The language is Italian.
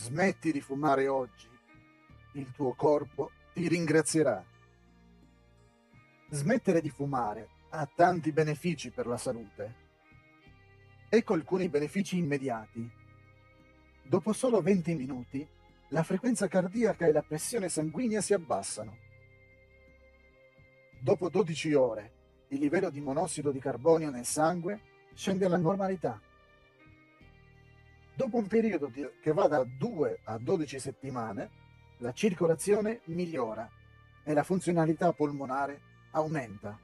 Smetti di fumare oggi, il tuo corpo ti ringrazierà. Smettere di fumare ha tanti benefici per la salute. Ecco alcuni benefici immediati. Dopo solo 20 minuti, la frequenza cardiaca e la pressione sanguigna si abbassano. Dopo 12 ore, il livello di monossido di carbonio nel sangue scende alla normalità. Dopo un periodo di, che va da 2 a 12 settimane, la circolazione migliora e la funzionalità polmonare aumenta.